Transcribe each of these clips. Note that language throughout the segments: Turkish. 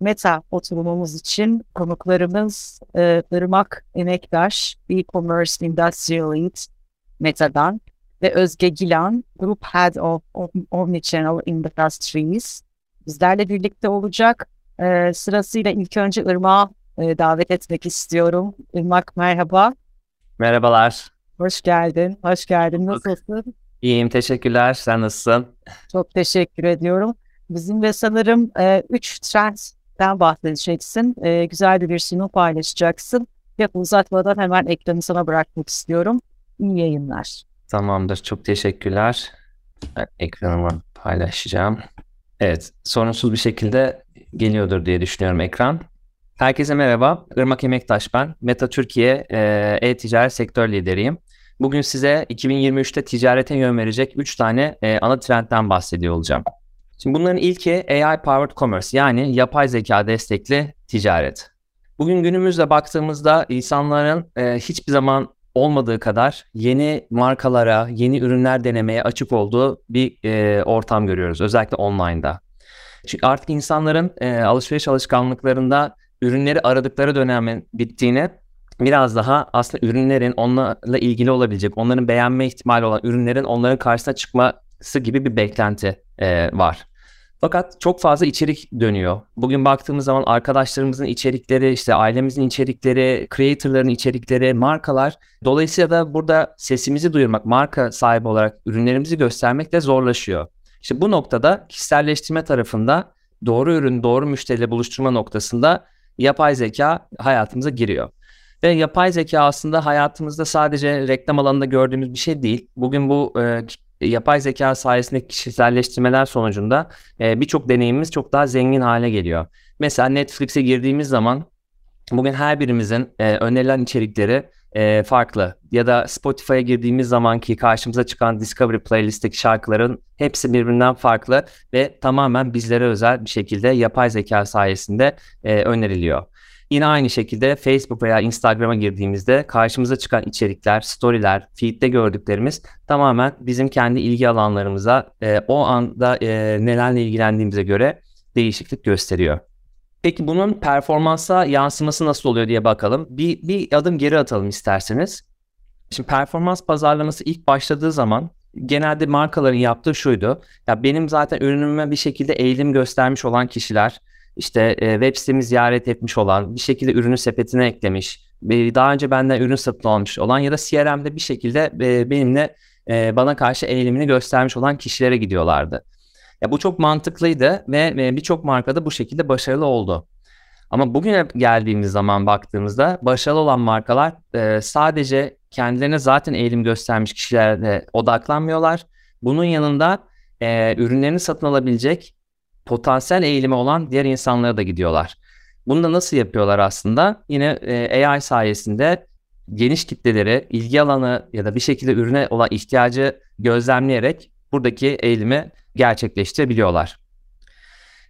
Meta oturumumuz için konuklarımız e, Irmak Emektaş, E-Commerce Industrial Lead Meta'dan ve Özge Gilan, Group Head of Omnichannel Industries bizlerle birlikte olacak. E, sırasıyla ilk önce Irmak'ı e, davet etmek istiyorum. Irmak merhaba. Merhabalar. Hoş geldin. Hoş geldin. Nasılsın? İyiyim, teşekkürler. Sen nasılsın? Çok teşekkür ediyorum. Bizim de sanırım e, üç trendden bahsedeceksin. E, güzel bir sunum paylaşacaksın. Ve uzatmadan hemen ekranı sana bırakmak istiyorum. İyi yayınlar. Tamamdır. Çok teşekkürler. Ben ekranımı paylaşacağım. Evet, sorunsuz bir şekilde geliyordur diye düşünüyorum ekran. Herkese merhaba. Irmak Emektaş ben. Meta Türkiye e, e-ticaret sektör lideriyim. Bugün size 2023'te ticarete yön verecek 3 tane e, ana trendten bahsediyor olacağım. Şimdi bunların ilki AI powered commerce yani yapay zeka destekli ticaret. Bugün günümüzde baktığımızda insanların e, hiçbir zaman olmadığı kadar yeni markalara, yeni ürünler denemeye açık olduğu bir e, ortam görüyoruz. Özellikle online'da. Çünkü artık insanların e, alışveriş alışkanlıklarında ürünleri aradıkları dönemin bittiğine biraz daha aslında ürünlerin onlarla ilgili olabilecek, onların beğenme ihtimali olan ürünlerin onların karşısına çıkması gibi bir beklenti e, var. Fakat çok fazla içerik dönüyor. Bugün baktığımız zaman arkadaşlarımızın içerikleri, işte ailemizin içerikleri, creatorların içerikleri, markalar. Dolayısıyla da burada sesimizi duyurmak, marka sahibi olarak ürünlerimizi göstermek de zorlaşıyor. İşte bu noktada kişiselleştirme tarafında doğru ürün, doğru müşteriyle buluşturma noktasında yapay zeka hayatımıza giriyor. Ve yapay zeka aslında hayatımızda sadece reklam alanında gördüğümüz bir şey değil. Bugün bu e, yapay zeka sayesinde kişiselleştirmeler sonucunda e, birçok deneyimimiz çok daha zengin hale geliyor. Mesela Netflix'e girdiğimiz zaman bugün her birimizin e, önerilen içerikleri e, farklı. Ya da Spotify'a girdiğimiz zamanki karşımıza çıkan Discovery playlist'teki şarkıların hepsi birbirinden farklı ve tamamen bizlere özel bir şekilde yapay zeka sayesinde e, öneriliyor. Yine aynı şekilde Facebook veya Instagram'a girdiğimizde karşımıza çıkan içerikler, storyler, feed'de gördüklerimiz tamamen bizim kendi ilgi alanlarımıza e, o anda e, nelerle ilgilendiğimize göre değişiklik gösteriyor. Peki bunun performansa yansıması nasıl oluyor diye bakalım. Bir, bir adım geri atalım isterseniz. Şimdi performans pazarlaması ilk başladığı zaman genelde markaların yaptığı şuydu. Ya benim zaten ürünüme bir şekilde eğilim göstermiş olan kişiler, işte e, web sitemi ziyaret etmiş olan, bir şekilde ürünü sepetine eklemiş, daha önce benden ürün satın almış olan ya da CRM'de bir şekilde e, benimle e, bana karşı eğilimini göstermiş olan kişilere gidiyorlardı. Ya bu çok mantıklıydı ve birçok markada bu şekilde başarılı oldu. Ama bugüne geldiğimiz zaman baktığımızda başarılı olan markalar e, sadece kendilerine zaten eğilim göstermiş kişilere odaklanmıyorlar. Bunun yanında e, ürünlerini satın alabilecek potansiyel eğilimi olan diğer insanlara da gidiyorlar. Bunu da nasıl yapıyorlar aslında? Yine e, AI sayesinde geniş kitleleri, ilgi alanı ya da bir şekilde ürüne olan ihtiyacı gözlemleyerek buradaki eğilimi gerçekleştirebiliyorlar.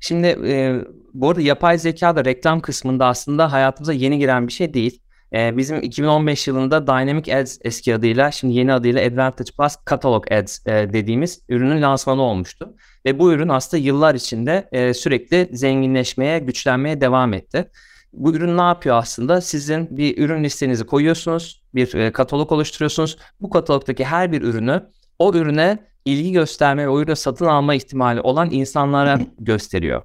Şimdi e, bu arada yapay zeka da reklam kısmında aslında hayatımıza yeni giren bir şey değil. E, bizim 2015 yılında Dynamic Ads eski adıyla şimdi yeni adıyla Advantage Plus Catalog Ads e, dediğimiz ürünün lansmanı olmuştu. Ve bu ürün aslında yıllar içinde e, sürekli zenginleşmeye, güçlenmeye devam etti. Bu ürün ne yapıyor aslında? Sizin bir ürün listenizi koyuyorsunuz, bir e, katalog oluşturuyorsunuz. Bu katalogdaki her bir ürünü o ürüne ilgi gösterme o ürünü satın alma ihtimali olan insanlara gösteriyor.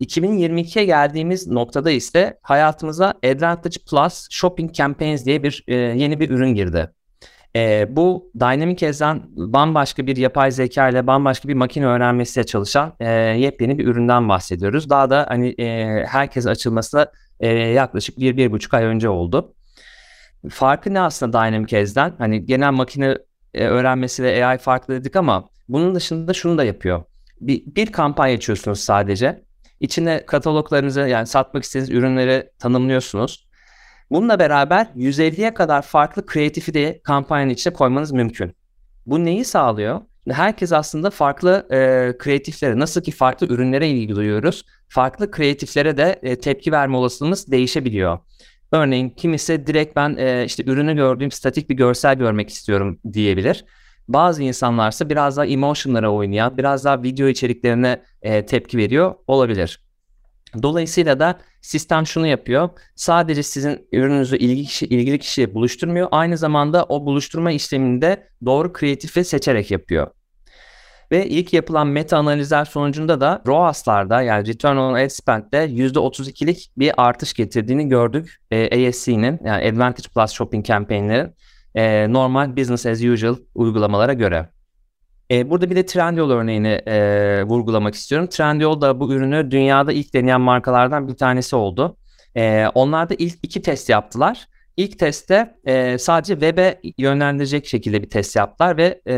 2022'ye geldiğimiz noktada ise hayatımıza Advantage Plus Shopping Campaigns diye bir e, yeni bir ürün girdi. E, bu Dynamic As'den bambaşka bir yapay zeka ile bambaşka bir makine öğrenmesiyle çalışan e, yepyeni bir üründen bahsediyoruz. Daha da hani e, herkes açılması e, yaklaşık bir, bir buçuk ay önce oldu. Farkı ne aslında Dynamic As'den? Hani genel makine e, öğrenmesi ve AI farklı dedik ama bunun dışında şunu da yapıyor. Bir, bir kampanya açıyorsunuz sadece. İçine kataloglarınızı yani satmak istediğiniz ürünleri tanımlıyorsunuz. Bununla beraber 150'ye kadar farklı kreatifi de kampanyanın içine koymanız mümkün. Bu neyi sağlıyor? Herkes aslında farklı e, kreatiflere, nasıl ki farklı ürünlere ilgi duyuyoruz, farklı kreatiflere de e, tepki verme olasılığımız değişebiliyor. Örneğin kimisi direkt ben e, işte ürünü gördüğüm statik bir görsel görmek istiyorum diyebilir. Bazı insanlarsa biraz daha emotionlara oynayan, biraz daha video içeriklerine e, tepki veriyor olabilir. Dolayısıyla da sistem şunu yapıyor. Sadece sizin ürününüzü ilgili, kişi, ilgili kişiye buluşturmuyor. Aynı zamanda o buluşturma işleminde doğru kreatifi seçerek yapıyor. Ve ilk yapılan meta analizler sonucunda da ROAS'larda yani Return on Ad Spend'de %32'lik bir artış getirdiğini gördük. E, ASC'nin yani Advantage Plus Shopping Campaign'lerin e, normal business as usual uygulamalara göre. E, burada bir de Trendyol örneğini e, vurgulamak istiyorum. Trendyol da bu ürünü dünyada ilk deneyen markalardan bir tanesi oldu. E, onlar da ilk iki test yaptılar. İlk testte e, sadece web'e yönlendirecek şekilde bir test yaptılar ve e,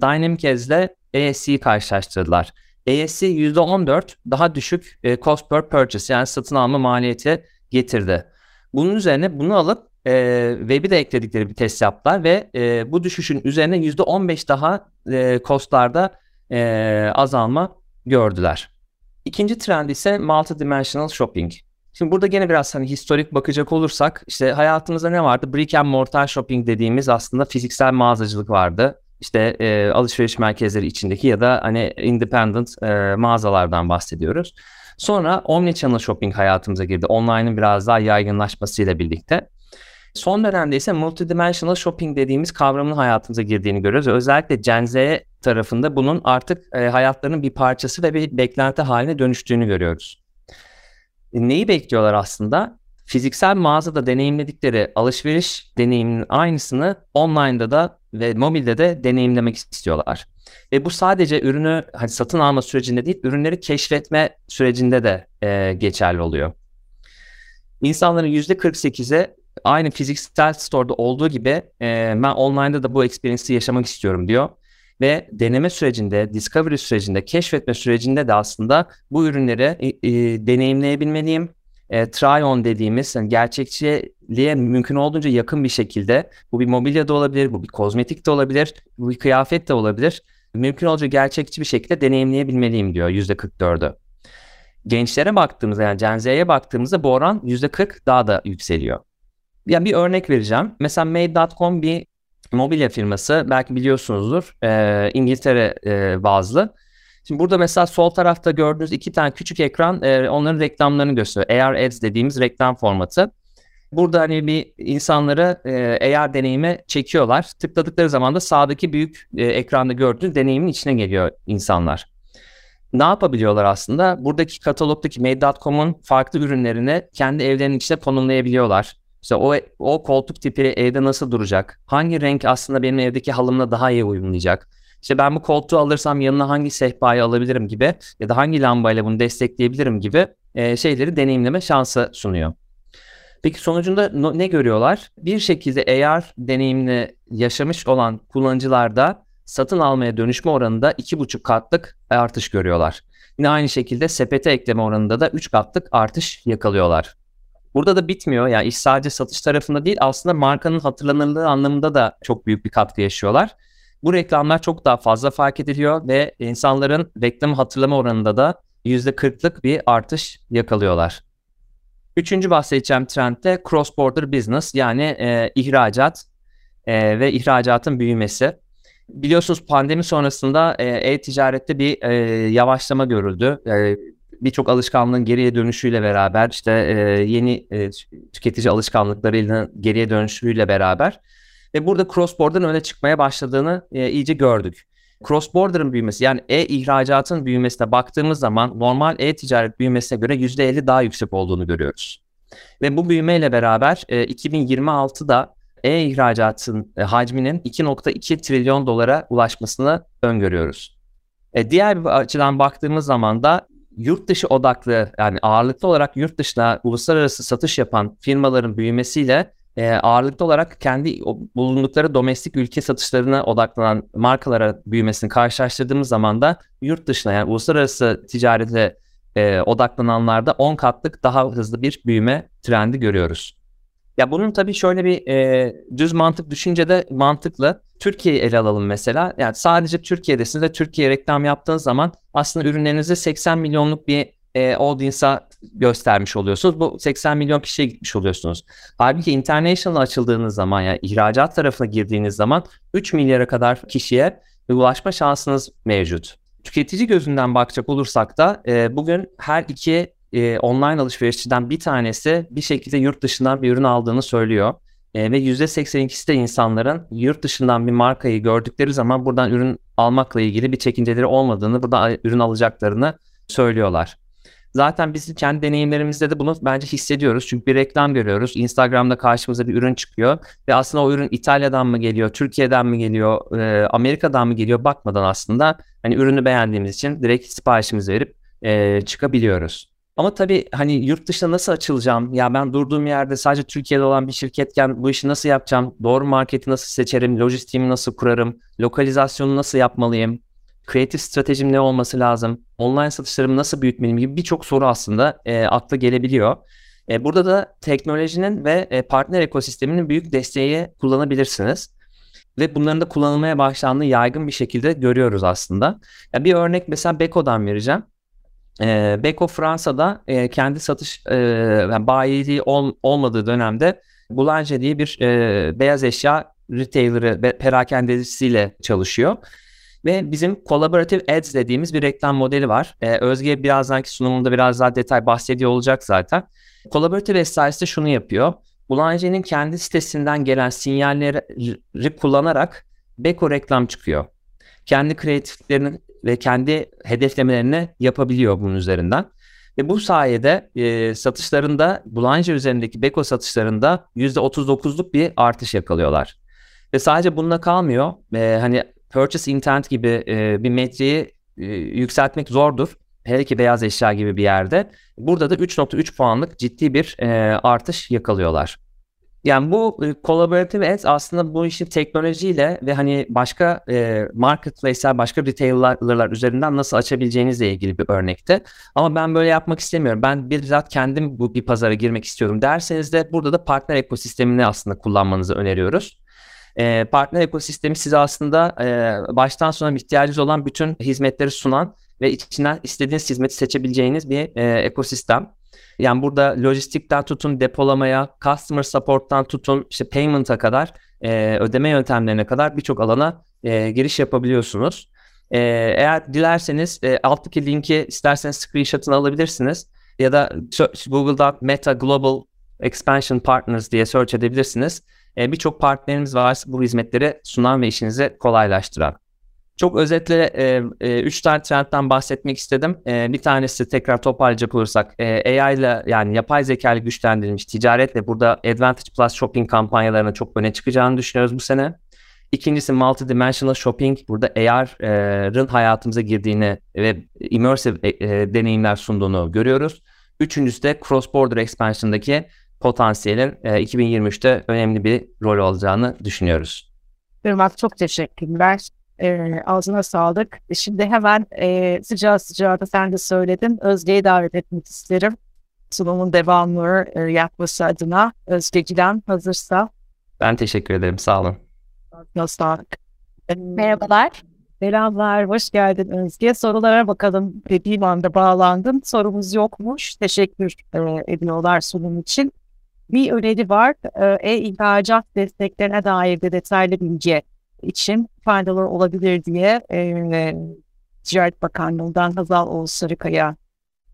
Dynamic Ads ile ASC'yi karşılaştırdılar. ASC %14 daha düşük e, cost per purchase yani satın alma maliyeti getirdi. Bunun üzerine bunu alıp e, web'i de ekledikleri bir test yaptılar ve e, bu düşüşün üzerine %15 daha e, costlarda e, azalma gördüler. İkinci trend ise multidimensional shopping. Şimdi burada gene biraz hani historik bakacak olursak işte hayatımızda ne vardı? Brick and mortar shopping dediğimiz aslında fiziksel mağazacılık vardı. İşte e, alışveriş merkezleri içindeki ya da hani independent e, mağazalardan bahsediyoruz. Sonra omnichannel shopping hayatımıza girdi. Online'ın biraz daha yaygınlaşmasıyla birlikte. Son dönemde ise multidimensional shopping dediğimiz kavramın hayatımıza girdiğini görüyoruz. Özellikle Gen Z tarafında bunun artık e, hayatlarının bir parçası ve bir beklenti haline dönüştüğünü görüyoruz. E, neyi bekliyorlar aslında? Fiziksel mağazada deneyimledikleri alışveriş deneyiminin aynısını online'da da ve mobilde de deneyimlemek istiyorlar. Ve bu sadece ürünü hani satın alma sürecinde değil, ürünleri keşfetme sürecinde de e, geçerli oluyor. İnsanların %48'e aynı fiziksel store'da olduğu gibi e, ben online'da da bu experience'i yaşamak istiyorum diyor. Ve deneme sürecinde, discovery sürecinde, keşfetme sürecinde de aslında bu ürünleri e, e, deneyimleyebilmeliyim. E, try on dediğimiz yani gerçekçiliğe mümkün olduğunca yakın bir şekilde bu bir mobilya da olabilir, bu bir kozmetik de olabilir, bu bir kıyafet de olabilir. Mümkün olduğunca gerçekçi bir şekilde deneyimleyebilmeliyim diyor %44'ü. Gençlere baktığımızda yani Gen Z'ye baktığımızda bu oran %40 daha da yükseliyor. Yani bir örnek vereceğim. Mesela Made.com bir mobilya firması. Belki biliyorsunuzdur. E, İngiltere e, bazlı. Şimdi burada mesela sol tarafta gördüğünüz iki tane küçük ekran e, onların reklamlarını gösteriyor. AR Ads dediğimiz reklam formatı. Burada hani bir insanları e, AR deneyime çekiyorlar. Tıkladıkları zaman da sağdaki büyük e, ekranda gördüğünüz deneyimin içine geliyor insanlar. Ne yapabiliyorlar aslında? Buradaki katalogdaki Made.com'un farklı ürünlerini kendi evlerinin içine konumlayabiliyorlar. İşte o, o koltuk tipi evde nasıl duracak? Hangi renk aslında benim evdeki halımla daha iyi uyumlayacak? İşte ben bu koltuğu alırsam yanına hangi sehpayı alabilirim gibi ya da hangi lambayla bunu destekleyebilirim gibi e, şeyleri deneyimleme şansı sunuyor. Peki sonucunda no, ne görüyorlar? Bir şekilde AR deneyimini yaşamış olan kullanıcılarda satın almaya dönüşme oranında 2,5 katlık artış görüyorlar. Yine aynı şekilde sepete ekleme oranında da 3 katlık artış yakalıyorlar. Burada da bitmiyor. Yani iş sadece satış tarafında değil aslında markanın hatırlanırlığı anlamında da çok büyük bir katkı yaşıyorlar. Bu reklamlar çok daha fazla fark ediliyor ve insanların reklamı hatırlama oranında da %40'lık bir artış yakalıyorlar. Üçüncü bahsedeceğim trend de cross border business yani e, ihracat e, ve ihracatın büyümesi. Biliyorsunuz pandemi sonrasında e, e-ticarette bir e, yavaşlama görüldü. E, birçok alışkanlığın geriye dönüşüyle beraber işte e, yeni e, tüketici alışkanlıklarıyla geriye dönüşüyle beraber ve burada cross border'ın öne çıkmaya başladığını e, iyice gördük. Cross border'ın büyümesi yani e-ihracatın büyümesine baktığımız zaman normal e-ticaret büyümesine göre %50 daha yüksek olduğunu görüyoruz. Ve bu büyümeyle beraber e, 2026'da e-ihracatın e, hacminin 2.2 trilyon dolara ulaşmasını öngörüyoruz. E, diğer bir açıdan baktığımız zaman da yurt dışı odaklı yani ağırlıklı olarak yurt dışına uluslararası satış yapan firmaların büyümesiyle e, ağırlıklı olarak kendi bulundukları domestik ülke satışlarına odaklanan markalara büyümesini karşılaştırdığımız zaman da yurt dışına yani uluslararası ticarete e, odaklananlarda 10 katlık daha hızlı bir büyüme trendi görüyoruz. Ya bunun tabii şöyle bir e, düz mantık düşünce de mantıklı. Türkiye'yi ele alalım mesela. Yani sadece Türkiye'desiniz ve Türkiye reklam yaptığınız zaman aslında ürünlerinizi 80 milyonluk bir e, audience'a göstermiş oluyorsunuz. Bu 80 milyon kişiye gitmiş oluyorsunuz. Halbuki international açıldığınız zaman yani ihracat tarafına girdiğiniz zaman 3 milyara kadar kişiye ulaşma şansınız mevcut. Tüketici gözünden bakacak olursak da e, bugün her iki e, online alışverişçiden bir tanesi bir şekilde yurt dışından bir ürün aldığını söylüyor. E, ve %82'si de insanların yurt dışından bir markayı gördükleri zaman buradan ürün almakla ilgili bir çekinceleri olmadığını, buradan ürün alacaklarını söylüyorlar. Zaten biz kendi deneyimlerimizde de bunu bence hissediyoruz. Çünkü bir reklam görüyoruz. Instagram'da karşımıza bir ürün çıkıyor. Ve aslında o ürün İtalya'dan mı geliyor, Türkiye'den mi geliyor, e, Amerika'dan mı geliyor bakmadan aslında hani ürünü beğendiğimiz için direkt siparişimizi verip e, çıkabiliyoruz. Ama tabii hani yurt dışına nasıl açılacağım? Ya ben durduğum yerde sadece Türkiye'de olan bir şirketken bu işi nasıl yapacağım? Doğru marketi nasıl seçerim? Lojistiğimi nasıl kurarım? Lokalizasyonu nasıl yapmalıyım? Kreatif stratejim ne olması lazım? Online satışlarımı nasıl büyütmeliyim gibi birçok soru aslında e, akla gelebiliyor. E, burada da teknolojinin ve e, partner ekosisteminin büyük desteği kullanabilirsiniz. Ve bunların da kullanılmaya başlandığını yaygın bir şekilde görüyoruz aslında. Ya bir örnek mesela Beko'dan vereceğim. E, Beko Fransa'da e, kendi satış e, bayiliği ol, olmadığı dönemde Boulanger diye bir e, beyaz eşya retailer'ı perakendecisiyle çalışıyor. Ve bizim Collaborative Ads dediğimiz bir reklam modeli var. Ee, Özge birazdanki sunumunda biraz daha detay bahsediyor olacak zaten. Collaborative Ads sayesinde şunu yapıyor. Boulanger'in kendi sitesinden gelen sinyalleri kullanarak Beko reklam çıkıyor. Kendi kreatiflerini ve kendi hedeflemelerini yapabiliyor bunun üzerinden. Ve bu sayede e, satışlarında Boulanger üzerindeki Beko satışlarında %39'luk bir artış yakalıyorlar. Ve sadece bununla kalmıyor. E, hani purchase intent gibi e, bir metreyi e, yükseltmek zordur. Hele ki beyaz eşya gibi bir yerde. Burada da 3.3 puanlık ciddi bir e, artış yakalıyorlar. Yani bu e, collaborative ads aslında bu işin teknolojiyle ve hani başka e, marketplace'ler, başka retailer'lar üzerinden nasıl açabileceğinizle ilgili bir örnekte. Ama ben böyle yapmak istemiyorum. Ben bizzat kendim bu bir pazara girmek istiyorum derseniz de burada da partner ekosistemini aslında kullanmanızı öneriyoruz. E, partner ekosistemi size aslında e, baştan sona ihtiyacınız olan bütün hizmetleri sunan ve içinden istediğiniz hizmeti seçebileceğiniz bir e, ekosistem. Yani burada lojistikten tutun depolamaya, customer support'tan tutun işte payment'a kadar, e, ödeme yöntemlerine kadar birçok alana e, giriş yapabiliyorsunuz. E, eğer dilerseniz e, alttaki linki isterseniz screenshot'ını alabilirsiniz ya da Google'da Meta Global Expansion Partners diye search edebilirsiniz. E, Birçok partnerimiz var bu hizmetleri sunan ve işinizi kolaylaştıran. Çok özetle e, e, üç tane trendten bahsetmek istedim. E, bir tanesi tekrar toparlayacak olursak e, AI ile yani yapay zeka ile güçlendirilmiş ticaretle burada Advantage Plus shopping kampanyalarına çok öne çıkacağını düşünüyoruz bu sene. İkincisi multidimensional shopping. Burada AR'ın hayatımıza girdiğini ve immersive e, e, deneyimler sunduğunu görüyoruz. Üçüncüsü de cross border expansion'daki potansiyelin e, 2023'te önemli bir rol alacağını düşünüyoruz. Irmak çok teşekkürler. E, ağzına sağlık. Şimdi hemen e, sıcağı sıcağı da sen de söyledin. Özge'yi davet etmek isterim. Sunumun devamlı e, yapması adına. Özge Gilan hazırsa. Ben teşekkür ederim. Sağ olun. Sağlık. Merhabalar. Selamlar, hoş geldin Özge. Sorulara bakalım dediğim anda bağlandım. Sorumuz yokmuş. Teşekkür e, ediyorlar sunum için bir öneri var. Ee, e-ihracat desteklerine dair de detaylı bilgi için faydalı olabilir diye e, Ticaret Bakanlığı'ndan Hazal Oğuz Sarıkaya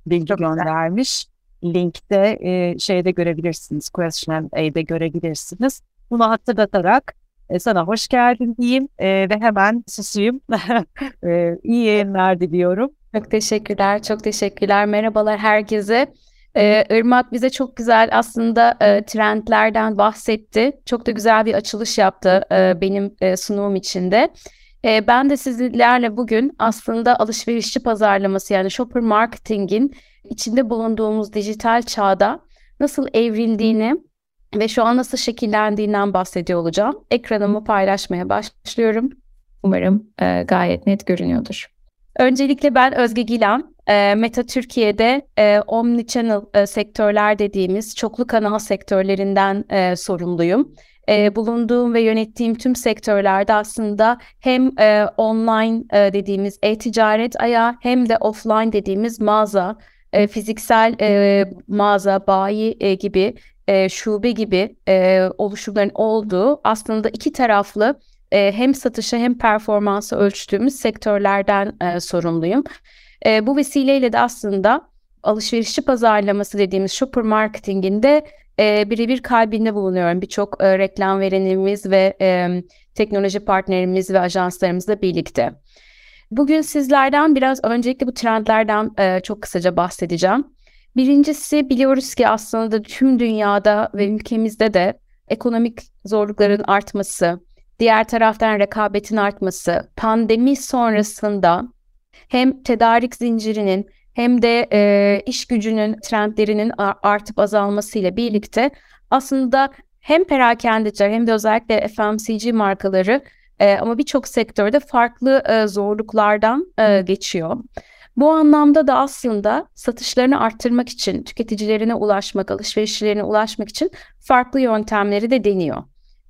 bilgi göndermiş. Linkte e, şeyde görebilirsiniz. Question A'de görebilirsiniz. Bunu hatırlatarak e, sana hoş geldin diyeyim e, ve hemen susayım. e, iyi yayınlar diliyorum. Çok teşekkürler, çok teşekkürler. Merhabalar herkese. Ee, Irmak bize çok güzel aslında e, trendlerden bahsetti. Çok da güzel bir açılış yaptı e, benim e, sunumum içinde. E, ben de sizlerle bugün aslında alışverişçi pazarlaması yani shopper marketingin içinde bulunduğumuz dijital çağda nasıl evrildiğini ve şu an nasıl şekillendiğinden bahsediyor olacağım. Ekranımı paylaşmaya başlıyorum. Umarım e, gayet net görünüyordur. Öncelikle ben Özge Gilan, e, Meta Türkiye'de e, Omnichannel e, sektörler dediğimiz çoklu kanal sektörlerinden e, sorumluyum. E, bulunduğum ve yönettiğim tüm sektörlerde aslında hem e, online e, dediğimiz e-ticaret ayağı hem de offline dediğimiz mağaza, e, fiziksel e, mağaza, bayi e, gibi, e, şube gibi e, oluşumların olduğu aslında iki taraflı e, hem satışı hem performansı ölçtüğümüz sektörlerden e, sorumluyum. E, bu vesileyle de aslında alışverişçi pazarlaması dediğimiz shopper marketinginde e, birebir kalbinde bulunuyorum. Birçok e, reklam verenimiz ve e, teknoloji partnerimiz ve ajanslarımızla birlikte. Bugün sizlerden biraz öncelikle bu trendlerden e, çok kısaca bahsedeceğim. Birincisi biliyoruz ki aslında tüm dünyada ve ülkemizde de ekonomik zorlukların artması, diğer taraftan rekabetin artması, pandemi sonrasında hem tedarik zincirinin hem de e, iş gücünün trendlerinin artıp azalmasıyla birlikte aslında hem perakendeciler hem de özellikle FMCG markaları e, ama birçok sektörde farklı e, zorluklardan e, geçiyor. Bu anlamda da aslında satışlarını arttırmak için, tüketicilerine ulaşmak, alışverişlerine ulaşmak için farklı yöntemleri de deniyor.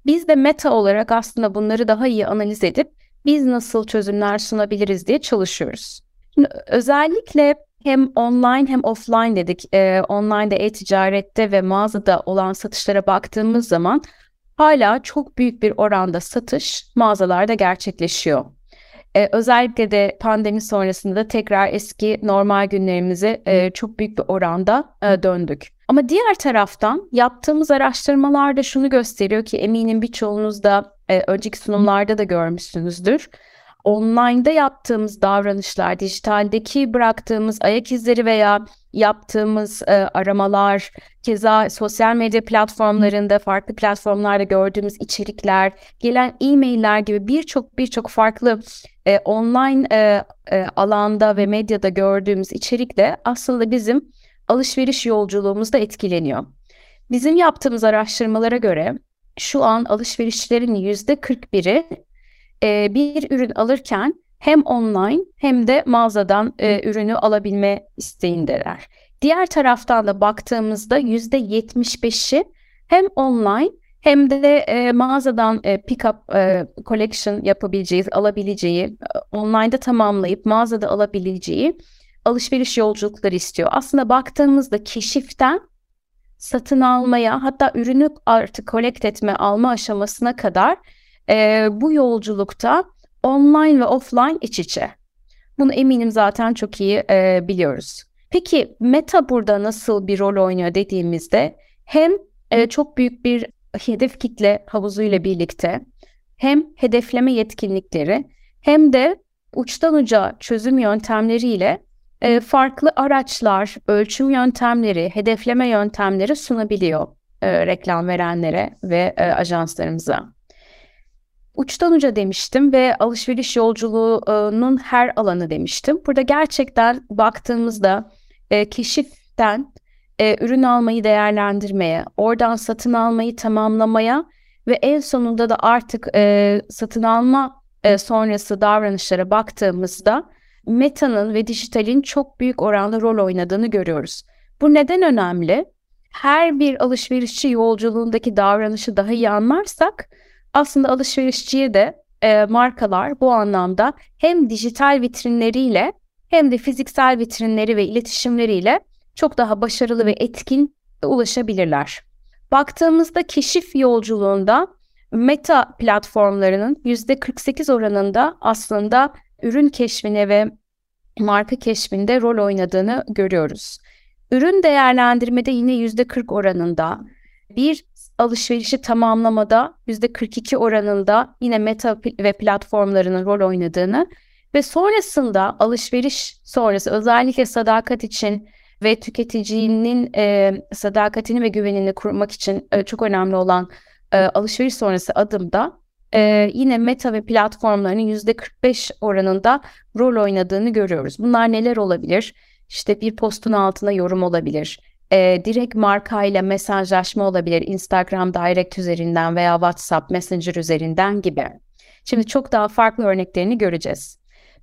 Biz de meta olarak aslında bunları daha iyi analiz edip biz nasıl çözümler sunabiliriz diye çalışıyoruz. Şimdi özellikle hem online hem offline dedik. Ee, online'da e-ticarette ve mağazada olan satışlara baktığımız zaman hala çok büyük bir oranda satış mağazalarda gerçekleşiyor. Ee, özellikle de pandemi sonrasında da tekrar eski normal günlerimize e, çok büyük bir oranda e, döndük. Ama diğer taraftan yaptığımız araştırmalarda şunu gösteriyor ki eminim birçoğunuz da e, önceki sunumlarda da görmüşsünüzdür. Online'da yaptığımız davranışlar, dijitaldeki bıraktığımız ayak izleri veya yaptığımız e, aramalar, keza sosyal medya platformlarında, farklı platformlarda gördüğümüz içerikler, gelen e-mailler gibi birçok birçok farklı e, online e, e, alanda ve medyada gördüğümüz içerikle aslında bizim alışveriş yolculuğumuzda etkileniyor. Bizim yaptığımız araştırmalara göre şu an alışverişlerin %41'i e, bir ürün alırken hem online hem de mağazadan e, ürünü alabilme isteğindeler. Diğer taraftan da baktığımızda %75'i hem online hem de e, mağazadan e, pick-up e, collection yapabileceği, alabileceği, e, online'da tamamlayıp mağazada alabileceği alışveriş yolculukları istiyor. Aslında baktığımızda keşiften satın almaya hatta ürünü artık collect etme, alma aşamasına kadar e, bu yolculukta online ve offline iç içe. Bunu eminim zaten çok iyi e, biliyoruz. Peki meta burada nasıl bir rol oynuyor dediğimizde hem e, çok büyük bir hedef kitle havuzuyla birlikte hem hedefleme yetkinlikleri hem de uçtan uca çözüm yöntemleriyle e, farklı araçlar, ölçüm yöntemleri, hedefleme yöntemleri sunabiliyor e, reklam verenlere ve e, ajanslarımıza uçtan uca demiştim ve alışveriş yolculuğunun her alanı demiştim. Burada gerçekten baktığımızda e, keşiften e, ürün almayı değerlendirmeye, oradan satın almayı tamamlamaya ve en sonunda da artık e, satın alma e, sonrası davranışlara baktığımızda metanın ve dijitalin çok büyük oranda rol oynadığını görüyoruz. Bu neden önemli? Her bir alışverişçi yolculuğundaki davranışı daha iyi anlarsak aslında alışverişçiye de e, markalar bu anlamda hem dijital vitrinleriyle hem de fiziksel vitrinleri ve iletişimleriyle çok daha başarılı ve etkin ulaşabilirler. Baktığımızda keşif yolculuğunda meta platformlarının %48 oranında aslında ürün keşfine ve marka keşfinde rol oynadığını görüyoruz. Ürün değerlendirmede yine %40 oranında, bir alışverişi tamamlamada %42 oranında yine meta ve platformlarının rol oynadığını ve sonrasında alışveriş sonrası özellikle sadakat için ve tüketicinin e, sadakatini ve güvenini kurmak için e, çok önemli olan e, alışveriş sonrası adımda e, yine meta ve platformlarının %45 oranında rol oynadığını görüyoruz. Bunlar neler olabilir? İşte bir postun altına yorum olabilir e, direkt markayla mesajlaşma olabilir Instagram Direct üzerinden veya WhatsApp Messenger üzerinden gibi. Şimdi çok daha farklı örneklerini göreceğiz.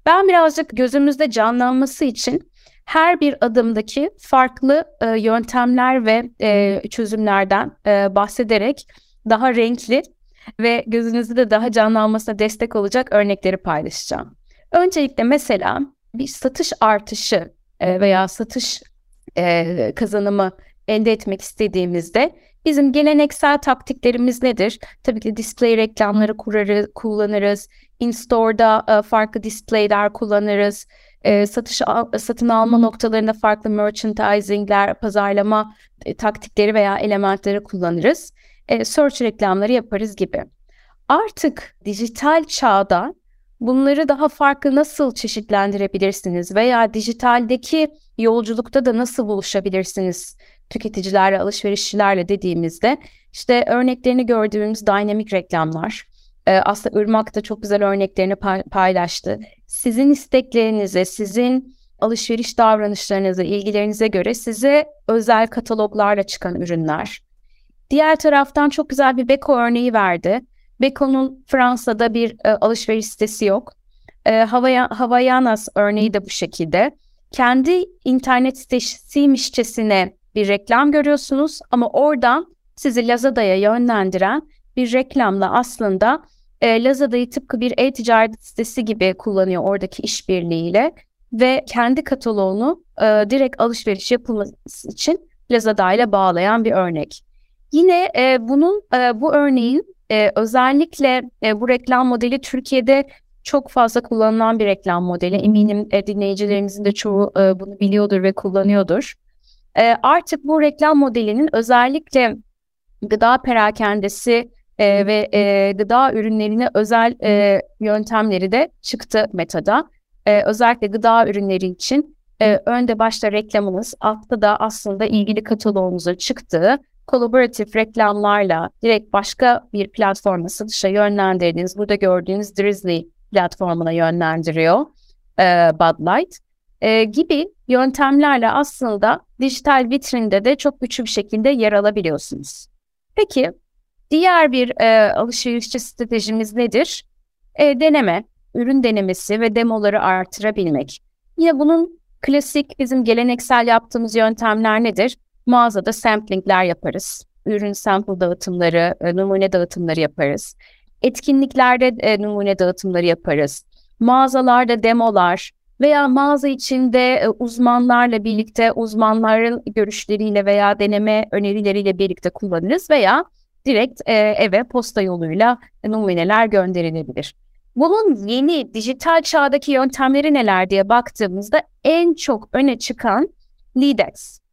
Ben birazcık gözümüzde canlanması için her bir adımdaki farklı e, yöntemler ve e, çözümlerden e, bahsederek daha renkli ve gözünüzde de daha canlanmasına destek olacak örnekleri paylaşacağım. Öncelikle mesela bir satış artışı e, veya satış e, kazanımı elde etmek istediğimizde bizim geleneksel taktiklerimiz nedir? Tabii ki display reklamları kurarız, kullanırız. In-store'da e, farklı displayler kullanırız. satış satın alma noktalarında farklı merchandisingler, pazarlama taktikleri veya elementleri kullanırız. E, search reklamları yaparız gibi. Artık dijital çağda bunları daha farklı nasıl çeşitlendirebilirsiniz veya dijitaldeki yolculukta da nasıl buluşabilirsiniz tüketicilerle, alışverişçilerle dediğimizde işte örneklerini gördüğümüz dinamik reklamlar, e, aslında Irmak da çok güzel örneklerini paylaştı. Sizin isteklerinize, sizin alışveriş davranışlarınıza, ilgilerinize göre size özel kataloglarla çıkan ürünler. Diğer taraftan çok güzel bir Beko örneği verdi. Beko'nun Fransa'da bir e, alışveriş sitesi yok. E, Havaya, Havayanas örneği de bu şekilde. Kendi internet sitesiymişçesine bir reklam görüyorsunuz ama oradan sizi Lazada'ya yönlendiren bir reklamla aslında e, Lazada'yı tıpkı bir e-ticaret sitesi gibi kullanıyor oradaki işbirliğiyle ve kendi kataloğunu e, direkt alışveriş yapılması için Lazada ile bağlayan bir örnek. Yine e, bunun e, bu örneğin e, özellikle e, bu reklam modeli Türkiye'de çok fazla kullanılan bir reklam modeli. Eminim e, dinleyicilerimizin de çoğu e, bunu biliyordur ve kullanıyordur. E, artık bu reklam modelinin özellikle gıda perakendesi e, ve e, gıda ürünlerine özel e, yöntemleri de çıktı Meta'da. E, özellikle gıda ürünleri için e, önde başta reklamınız, altta da aslında ilgili kataloğumuzun çıktığı kolaboratif reklamlarla direkt başka bir platforma satışa yönlendirdiğiniz, burada gördüğünüz Drizzly platformuna yönlendiriyor e, Bud Light e, gibi yöntemlerle aslında dijital vitrinde de çok güçlü bir şekilde yer alabiliyorsunuz. Peki diğer bir e, alışverişçi stratejimiz nedir? E, deneme, ürün denemesi ve demoları artırabilmek. Yine bunun klasik bizim geleneksel yaptığımız yöntemler nedir? Mağazada samplingler yaparız. Ürün sample dağıtımları, e, numune dağıtımları yaparız. Etkinliklerde e, numune dağıtımları yaparız. Mağazalarda demolar veya mağaza içinde e, uzmanlarla birlikte uzmanların görüşleriyle veya deneme önerileriyle birlikte kullanırız veya direkt eve posta yoluyla numuneler gönderilebilir. Bunun yeni dijital çağdaki yöntemleri neler diye baktığımızda en çok öne çıkan LeadX.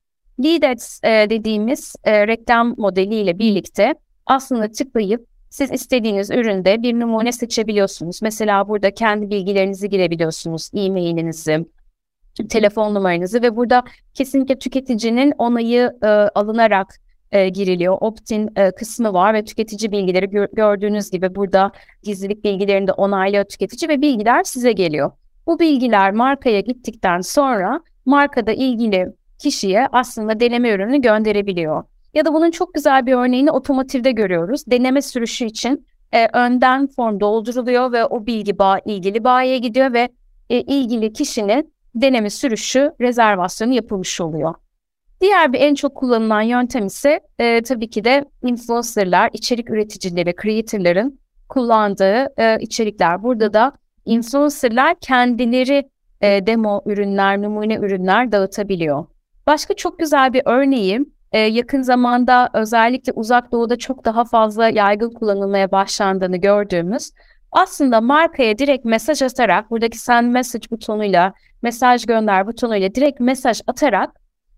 LeadX e, dediğimiz e, reklam modeliyle birlikte aslında tıklayıp siz istediğiniz üründe bir numune seçebiliyorsunuz. Mesela burada kendi bilgilerinizi girebiliyorsunuz, e-mailinizi, telefon numaranızı ve burada kesinlikle tüketicinin onayı e, alınarak e, giriliyor. Opt-in e, kısmı var ve tüketici bilgileri gör, gördüğünüz gibi burada gizlilik bilgilerini de onaylıyor tüketici ve bilgiler size geliyor. Bu bilgiler markaya gittikten sonra markada ilgili kişiye aslında deneme ürünü gönderebiliyor. Ya da bunun çok güzel bir örneğini otomotivde görüyoruz. Deneme sürüşü için e, önden form dolduruluyor ve o bilgi bağ, ilgili bayiye gidiyor ve e, ilgili kişinin deneme sürüşü rezervasyonu yapılmış oluyor. Diğer bir en çok kullanılan yöntem ise e, tabii ki de influencerlar, içerik üreticileri, creatorların kullandığı e, içerikler. Burada da influencerlar kendileri e, demo ürünler, numune ürünler dağıtabiliyor. Başka çok güzel bir örneğim e, yakın zamanda özellikle uzak doğuda çok daha fazla yaygın kullanılmaya başlandığını gördüğümüz aslında markaya direkt mesaj atarak buradaki send message butonuyla mesaj gönder butonuyla direkt mesaj atarak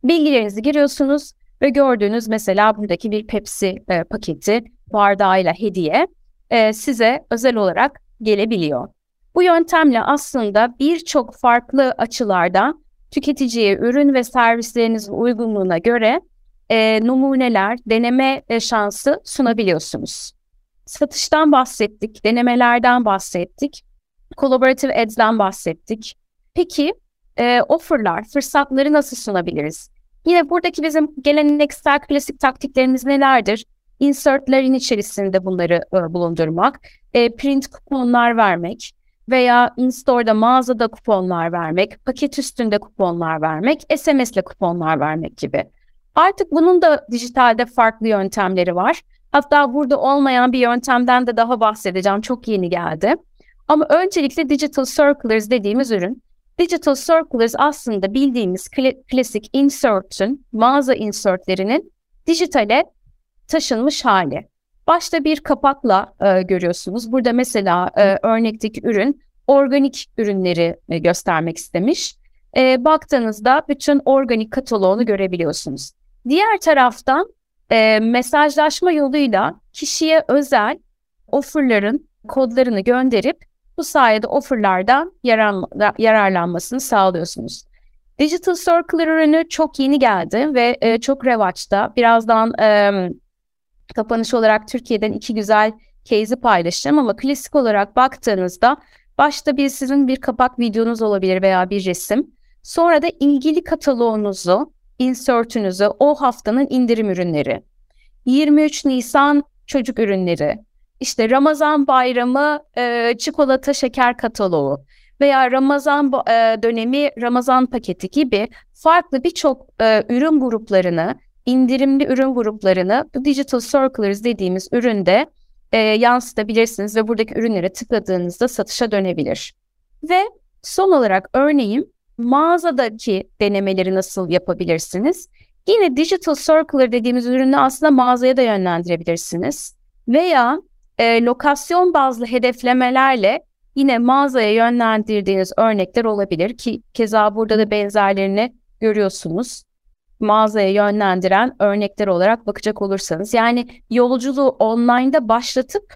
bilgilerinizi giriyorsunuz ve gördüğünüz mesela buradaki bir Pepsi e, paketi bardağıyla hediye e, size özel olarak gelebiliyor. Bu yöntemle aslında birçok farklı açılarda tüketiciye ürün ve servislerinizin uygunluğuna göre e, numuneler, deneme e, şansı sunabiliyorsunuz. Satıştan bahsettik, denemelerden bahsettik, collaborative ads'den bahsettik. Peki e, offerlar, fırsatları nasıl sunabiliriz? Yine buradaki bizim geleneksel klasik taktiklerimiz nelerdir? Insertlerin içerisinde bunları e, bulundurmak, e, print kuponlar vermek veya in-store'da mağazada kuponlar vermek, paket üstünde kuponlar vermek, SMS ile kuponlar vermek gibi. Artık bunun da dijitalde farklı yöntemleri var. Hatta burada olmayan bir yöntemden de daha bahsedeceğim. Çok yeni geldi. Ama öncelikle Digital Circulars dediğimiz ürün. Digital Circulars aslında bildiğimiz klasik insert'ün, mağaza insertlerinin dijitale taşınmış hali. Başta bir kapakla e, görüyorsunuz. Burada mesela e, örnekteki ürün organik ürünleri e, göstermek istemiş. E, baktığınızda bütün organik kataloğunu görebiliyorsunuz. Diğer taraftan e, mesajlaşma yoluyla kişiye özel offerların kodlarını gönderip bu sayede offerlardan yararlanmasını sağlıyorsunuz. Digital Circular ürünü çok yeni geldi ve e, çok revaçta. Birazdan e, kapanış olarak Türkiye'den iki güzel case'i paylaşacağım ama klasik olarak baktığınızda başta bir sizin bir kapak videonuz olabilir veya bir resim. Sonra da ilgili kataloğunuzu, insert'ünüzü, o haftanın indirim ürünleri. 23 Nisan çocuk ürünleri, işte Ramazan bayramı e, çikolata şeker kataloğu veya Ramazan e, dönemi Ramazan paketi gibi farklı birçok e, ürün gruplarını, indirimli ürün gruplarını bu Digital Circulars dediğimiz üründe e, yansıtabilirsiniz ve buradaki ürünlere tıkladığınızda satışa dönebilir. Ve son olarak örneğin mağazadaki denemeleri nasıl yapabilirsiniz? Yine Digital Circular dediğimiz ürünü aslında mağazaya da yönlendirebilirsiniz. Veya e, lokasyon bazlı hedeflemelerle yine mağazaya yönlendirdiğiniz örnekler olabilir ki keza burada da benzerlerini görüyorsunuz. Mağazaya yönlendiren örnekler olarak bakacak olursanız yani yolculuğu online'da başlatıp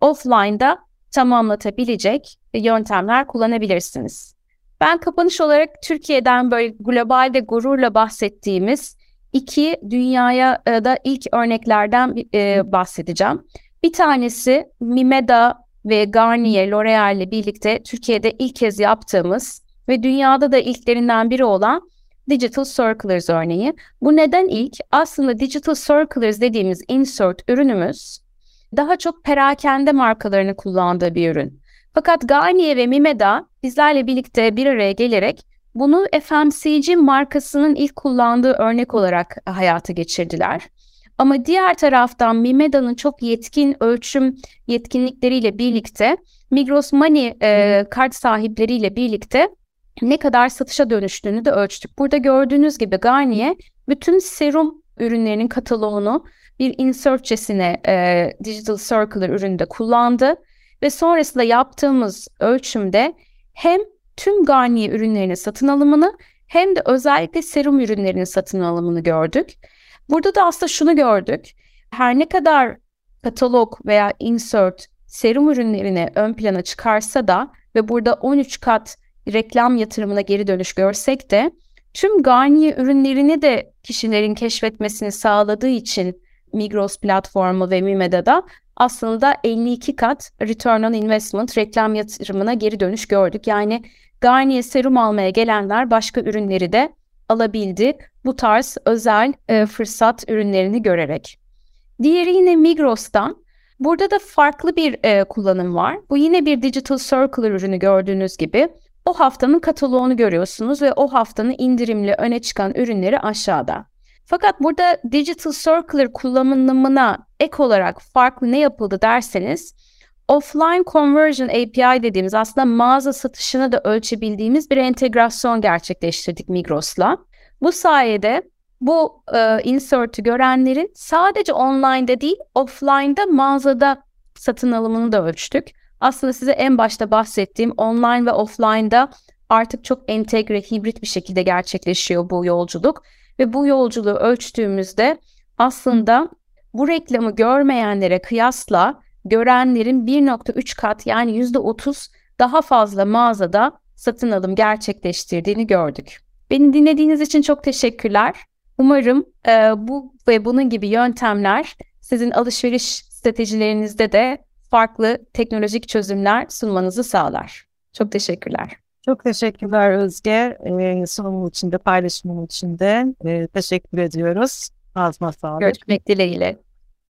offline'da tamamlatabilecek yöntemler kullanabilirsiniz. Ben kapanış olarak Türkiye'den böyle globalde gururla bahsettiğimiz iki dünyaya e, da ilk örneklerden e, bahsedeceğim. Bir tanesi Mimeda ve Garnier, L'Oreal ile birlikte Türkiye'de ilk kez yaptığımız ve dünyada da ilklerinden biri olan Digital Circulars örneği. Bu neden ilk? Aslında Digital Circulars dediğimiz insert ürünümüz daha çok perakende markalarını kullandığı bir ürün. Fakat Garnier ve Mimeda bizlerle birlikte bir araya gelerek bunu FMCG markasının ilk kullandığı örnek olarak hayata geçirdiler. Ama diğer taraftan Mimeda'nın çok yetkin ölçüm yetkinlikleriyle birlikte Migros Money e, kart sahipleriyle birlikte ne kadar satışa dönüştüğünü de ölçtük. Burada gördüğünüz gibi Garnier bütün serum ürünlerinin kataloğunu bir insertçesine e, Digital Circular üründe kullandı ve sonrasında yaptığımız ölçümde hem tüm Garnier ürünlerinin satın alımını hem de özellikle serum ürünlerinin satın alımını gördük. Burada da aslında şunu gördük. Her ne kadar katalog veya insert serum ürünlerini ön plana çıkarsa da ve burada 13 kat reklam yatırımına geri dönüş görsek de tüm Garnier ürünlerini de kişilerin keşfetmesini sağladığı için Migros platformu ve Mimeda'da aslında 52 kat return on investment reklam yatırımına geri dönüş gördük. Yani Garnier serum almaya gelenler başka ürünleri de alabildi bu tarz özel e, fırsat ürünlerini görerek. Diğeri yine Migros'tan. Burada da farklı bir e, kullanım var. Bu yine bir Digital Circular ürünü gördüğünüz gibi. O haftanın kataloğunu görüyorsunuz ve o haftanın indirimli öne çıkan ürünleri aşağıda. Fakat burada Digital Circular kullanımına ek olarak farklı ne yapıldı derseniz Offline Conversion API dediğimiz aslında mağaza satışını da ölçebildiğimiz bir entegrasyon gerçekleştirdik Migros'la. Bu sayede bu e, insert'ü görenlerin sadece online'da değil offline'da mağazada satın alımını da ölçtük. Aslında size en başta bahsettiğim online ve offline'da artık çok entegre, hibrit bir şekilde gerçekleşiyor bu yolculuk. Ve bu yolculuğu ölçtüğümüzde aslında bu reklamı görmeyenlere kıyasla görenlerin 1.3 kat yani %30 daha fazla mağazada satın alım gerçekleştirdiğini gördük. Beni dinlediğiniz için çok teşekkürler. Umarım e, bu ve bunun gibi yöntemler sizin alışveriş stratejilerinizde de farklı teknolojik çözümler sunmanızı sağlar. Çok teşekkürler. Çok teşekkürler Özge. Ee, sunumun için de paylaşımın için de e, teşekkür ediyoruz. Ağzına sağlık. Görüşmek dileğiyle.